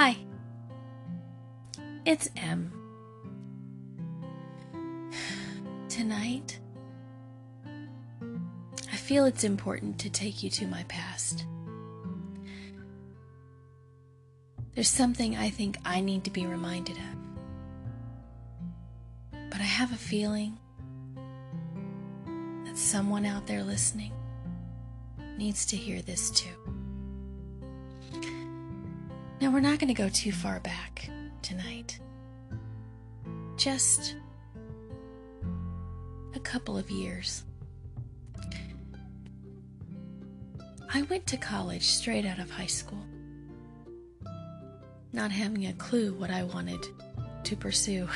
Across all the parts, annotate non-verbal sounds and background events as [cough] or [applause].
Hi, it's M. Tonight, I feel it's important to take you to my past. There's something I think I need to be reminded of. But I have a feeling that someone out there listening needs to hear this too. Now, we're not going to go too far back tonight. Just a couple of years. I went to college straight out of high school, not having a clue what I wanted to pursue.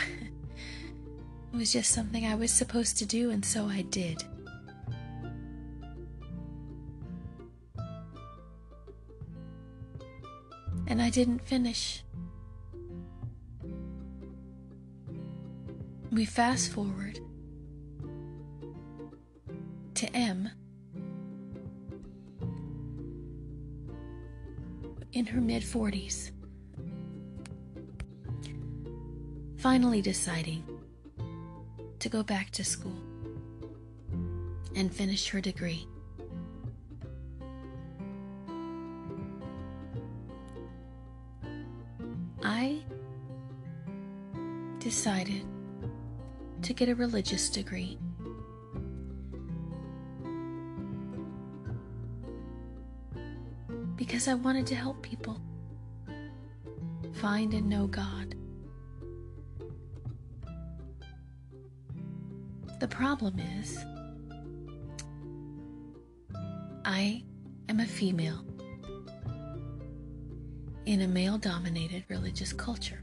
[laughs] it was just something I was supposed to do, and so I did. Didn't finish. We fast forward to M in her mid 40s, finally deciding to go back to school and finish her degree. Decided to get a religious degree. Because I wanted to help people find and know God. The problem is, I am a female in a male dominated religious culture.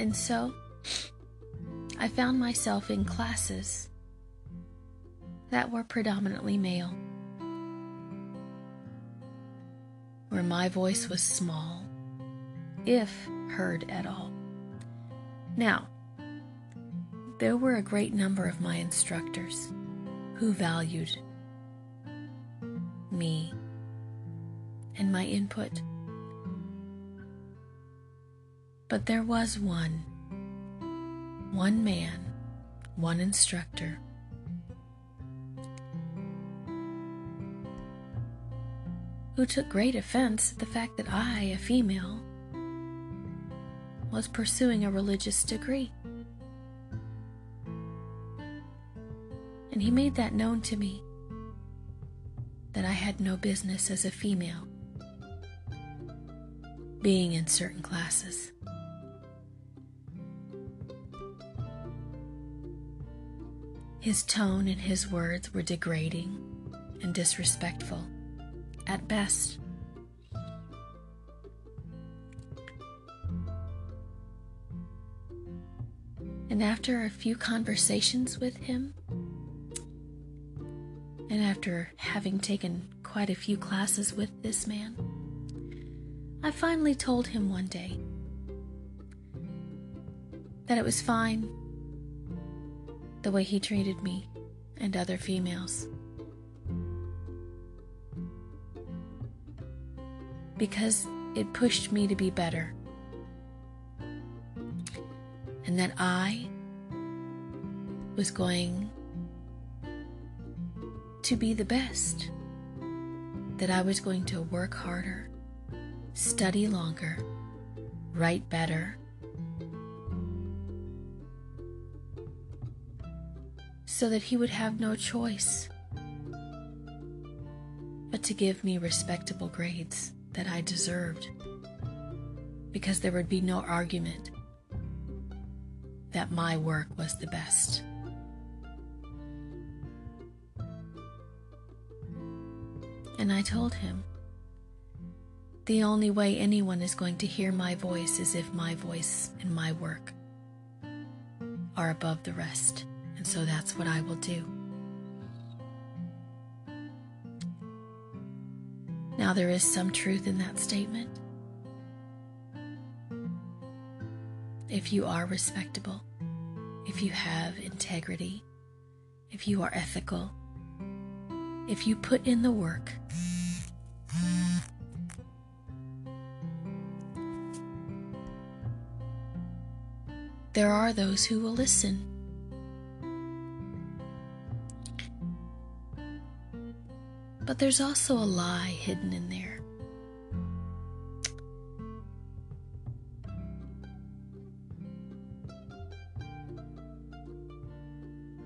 And so I found myself in classes that were predominantly male, where my voice was small, if heard at all. Now, there were a great number of my instructors who valued me and my input. But there was one, one man, one instructor. Who took great offense at the fact that I, a female, was pursuing a religious degree. And he made that known to me that I had no business as a female being in certain classes. His tone and his words were degrading and disrespectful at best. And after a few conversations with him, and after having taken quite a few classes with this man, I finally told him one day that it was fine the way he treated me and other females. Because it pushed me to be better. And that I was going to be the best, that I was going to work harder, study longer, write better, so that he would have no choice but to give me respectable grades that I deserved, because there would be no argument that my work was the best. And I told him, the only way anyone is going to hear my voice is if my voice and my work are above the rest. And so that's what I will do. Now, there is some truth in that statement. If you are respectable, if you have integrity, if you are ethical, if you put in the work, there are those who will listen. But there's also a lie hidden in there.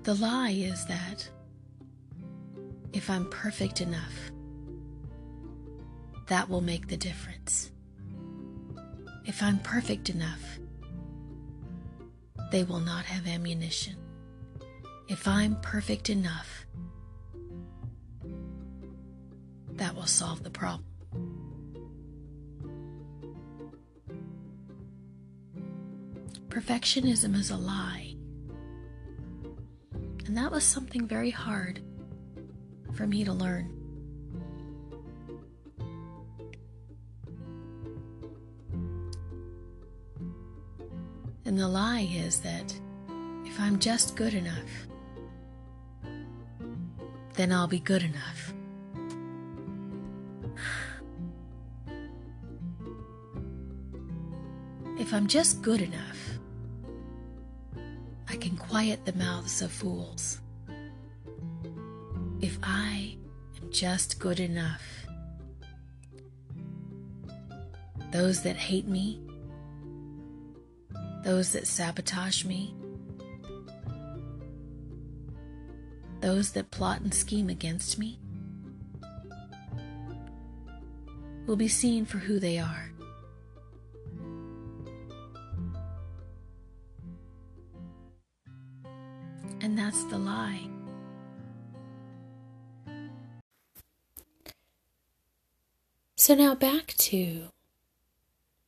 The lie is that if I'm perfect enough, that will make the difference. If I'm perfect enough, they will not have ammunition. If I'm perfect enough, will solve the problem. Perfectionism is a lie. And that was something very hard for me to learn. And the lie is that if I'm just good enough, then I'll be good enough. If I'm just good enough, I can quiet the mouths of fools. If I am just good enough, those that hate me those that sabotage me, those that plot and scheme against me, will be seen for who they are. So now back to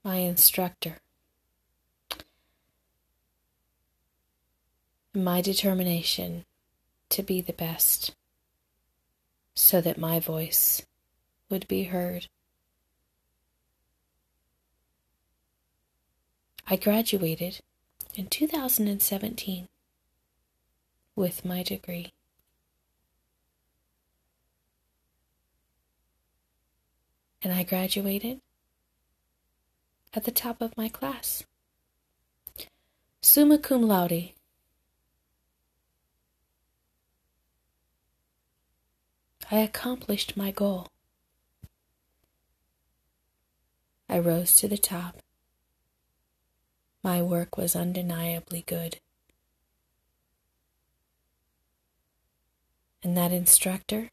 my instructor. my determination to be the best so that my voice would be heard. I graduated in 2017 with my degree. And I graduated at the top of my class. Summa cum laude I accomplished my goal. I rose to the top. My work was undeniably good. And that instructor,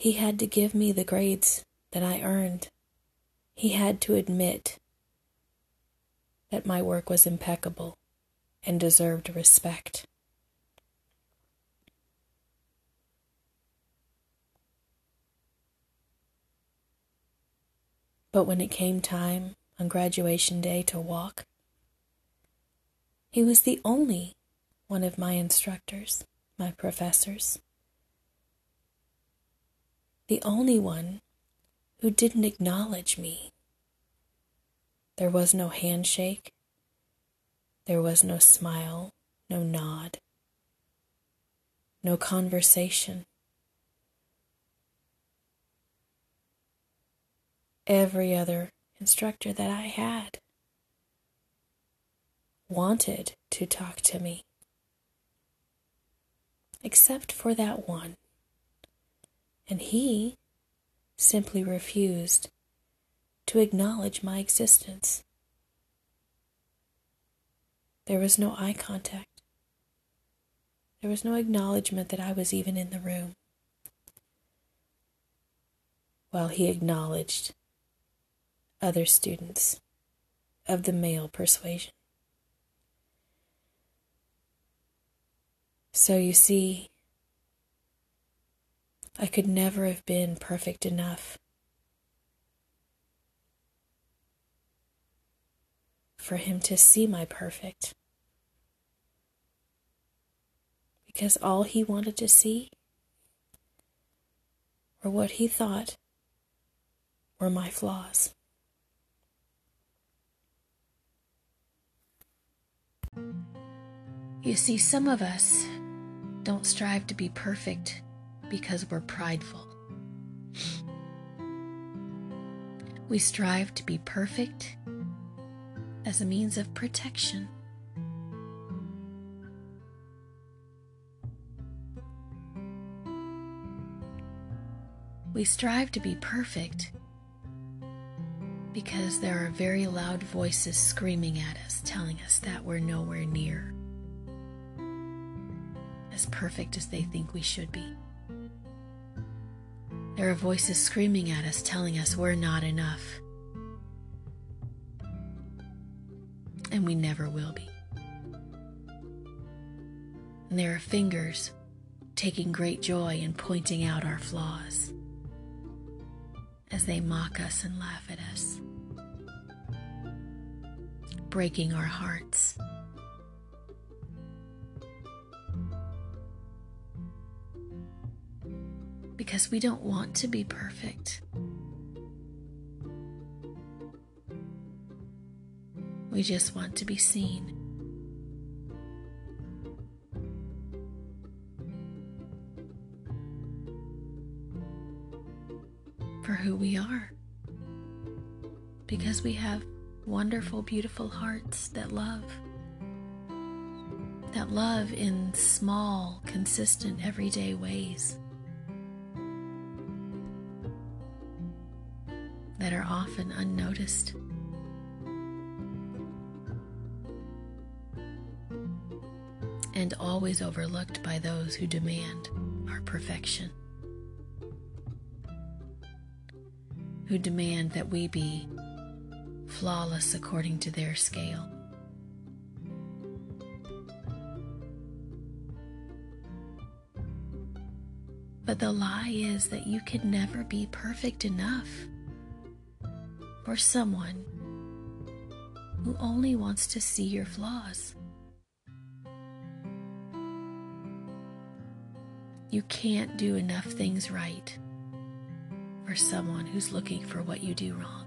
he had to give me the grades that I earned. He had to admit that my work was impeccable and deserved respect. But when it came time on graduation day to walk, he was the only one of my instructors, my professors, the only one who didn't acknowledge me. There was no handshake, there was no smile, no nod, no conversation. every other instructor that I had wanted to talk to me, except for that one. And he simply refused to acknowledge my existence. There was no eye contact. There was no acknowledgement that I was even in the room. While he acknowledged other students of the male persuasion. So you see, I could never have been perfect enough for him to see my perfect. Because all he wanted to see were what he thought were my flaws. You see, some of us don't strive to be perfect because we're prideful. We strive to be perfect as a means of protection. We strive to be perfect because there are very loud voices screaming at us, telling us that we're nowhere near as perfect as they think we should be. There are voices screaming at us, telling us we're not enough. And we never will be. And there are fingers taking great joy in pointing out our flaws as they mock us and laugh at us, breaking our hearts. Because we don't want to be perfect. We just want to be seen. for who we are. Because we have wonderful, beautiful hearts that love. That love in small, consistent, everyday ways. Often unnoticed. And always overlooked by those who demand our perfection. who demand that we be flawless according to their scale. But the lie is that you can never be perfect enough for someone who only wants to see your flaws. You can't do enough things right for someone who's looking for what you do wrong.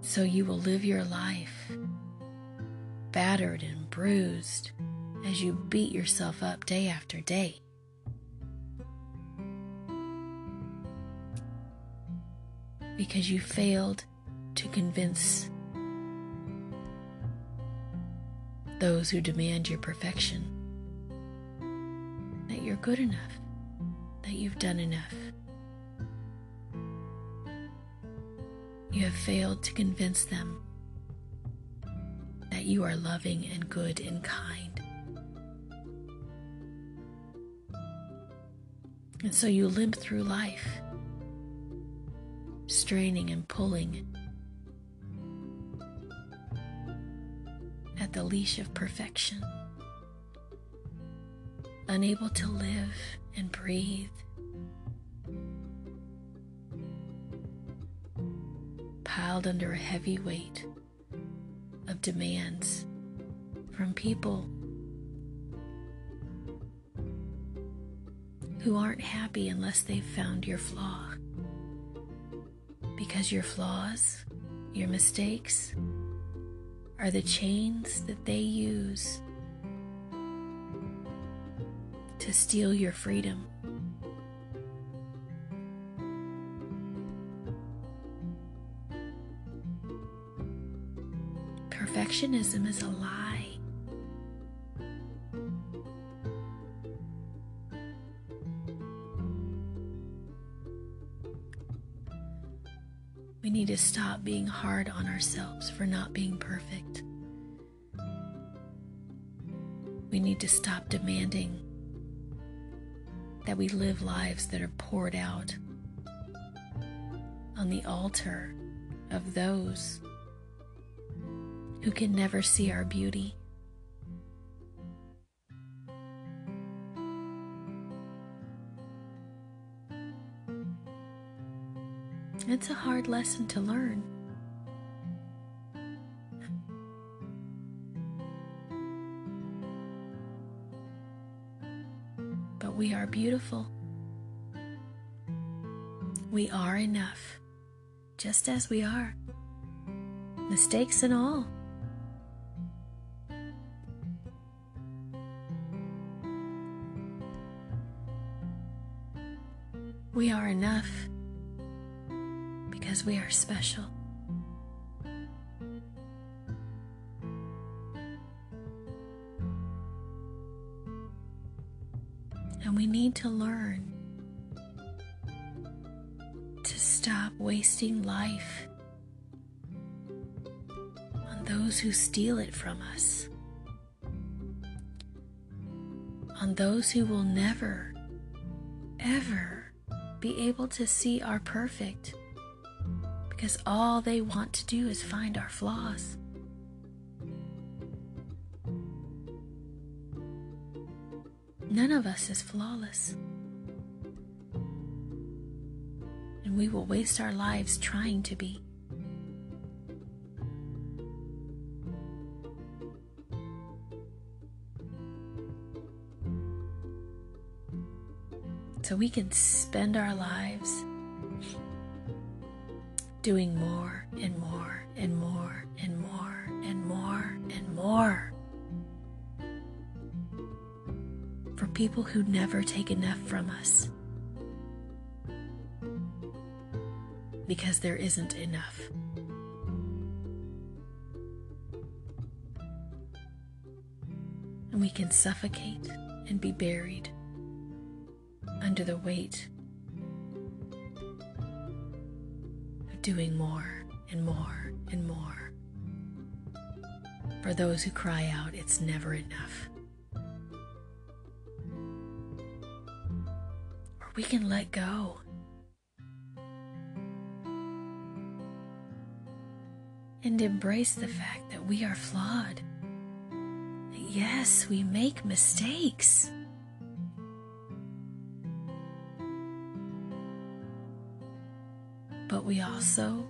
So you will live your life battered and bruised as you beat yourself up day after day. Because you failed to convince those who demand your perfection that you're good enough, that you've done enough. You have failed to convince them that you are loving and good and kind. And so you limp through life, straining and pulling at the leash of perfection unable to live and breathe. Piled under a heavy weight of demands from people who aren't happy unless they've found your flaw. Because your flaws, your mistakes, are the chains that they use to steal your freedom. Perfectionism is a lie. Need to stop being hard on ourselves for not being perfect. We need to stop demanding that we live lives that are poured out on the altar of those who can never see our beauty. It's a hard lesson to learn. But we are beautiful. We are enough, just as we are, mistakes and all. We are enough because we are special. And we need to learn to stop wasting life on those who steal it from us, on those who will never, ever be able to see our perfect because all they want to do is find our flaws. None of us is flawless. And we will waste our lives trying to be. So we can spend our lives doing more and more and more and more and more and more for people who never take enough from us because there isn't enough. And we can suffocate and be buried under the weight doing more and more and more for those who cry out, it's never enough. Or we can let go. And embrace the fact that we are flawed. Yes, we make mistakes. But we also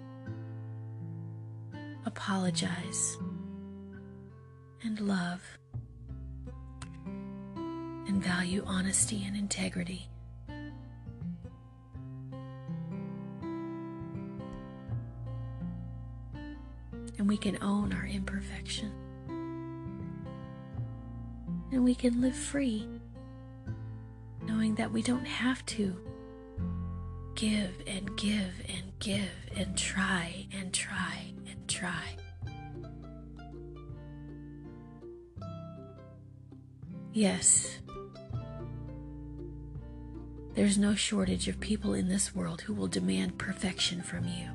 apologize and love and value honesty and integrity. And we can own our imperfection. And we can live free, knowing that we don't have to give and give and give and try and try and try. Yes, there's no shortage of people in this world who will demand perfection from you.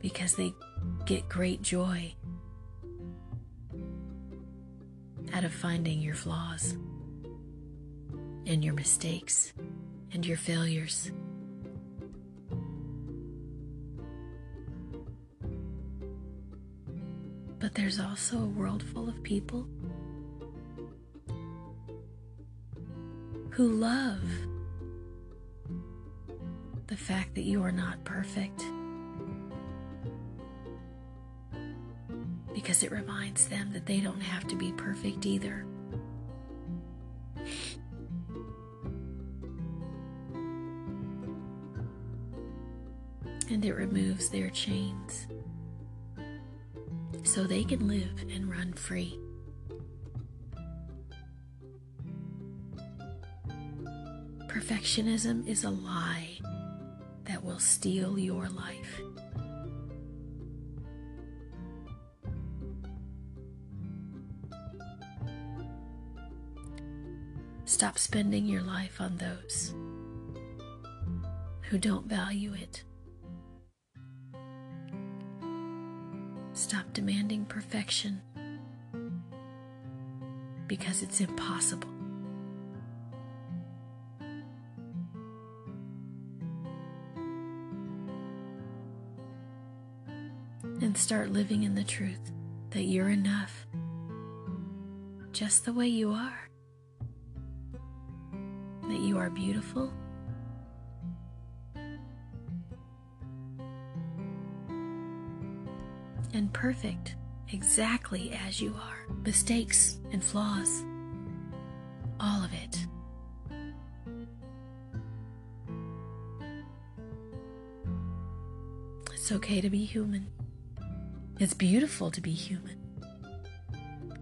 Because they get great joy out of finding your flaws and your mistakes and your failures. But there's also a world full of people who love the fact that you are not perfect because it reminds them that they don't have to be perfect either. And it removes their chains so they can live and run free. Perfectionism is a lie that will steal your life. Stop spending your life on those who don't value it. Stop demanding perfection because it's impossible. And start living in the truth that you're enough just the way you are. That you are beautiful and perfect exactly as you are, mistakes and flaws, all of it. It's okay to be human. It's beautiful to be human.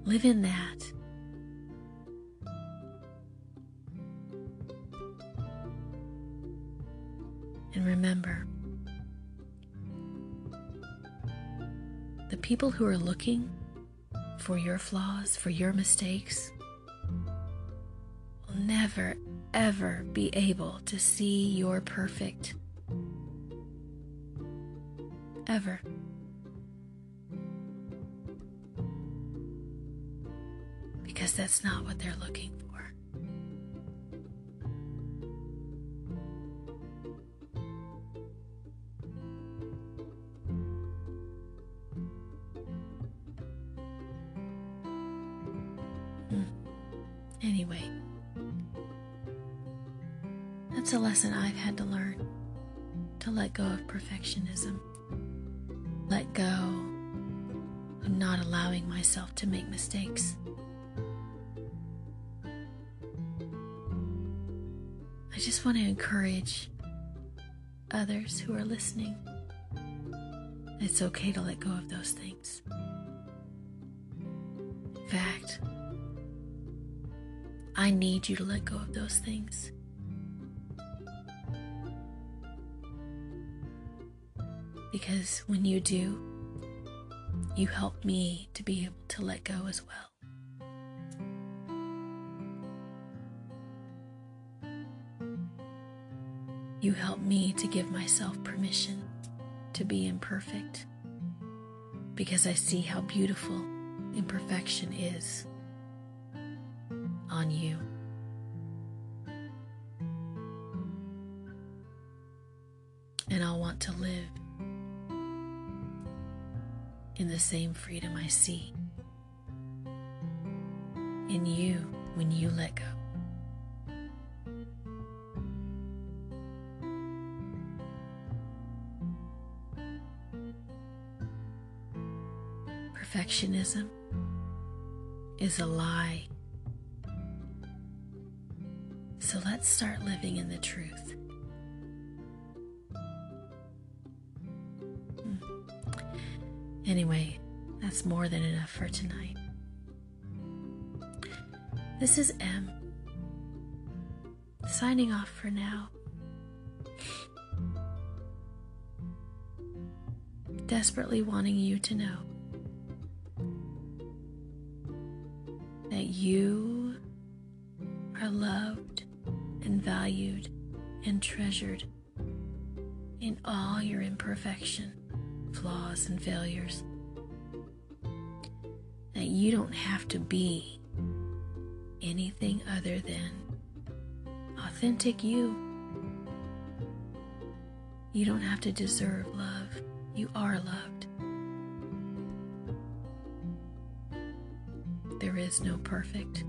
Live in that. And remember, people who are looking for your flaws, for your mistakes, will never, ever be able to see your perfect. Ever. Because that's not what they're looking for. Anyway, that's a lesson I've had to learn to let go of perfectionism, let go of not allowing myself to make mistakes. I just want to encourage others who are listening. It's okay to let go of those things. Need you to let go of those things. Because when you do, you help me to be able to let go as well. You help me to give myself permission to be imperfect because I see how beautiful imperfection is on you. To live in the same freedom I see in you when you let go. Perfectionism is a lie. So let's start living in the truth. Anyway, that's more than enough for tonight. This is M. Signing off for now. Desperately wanting you to know that you are loved and valued and treasured in all your imperfection, flaws, and failures. That you don't have to be anything other than authentic you. You don't have to deserve love. You are loved. There is no perfect.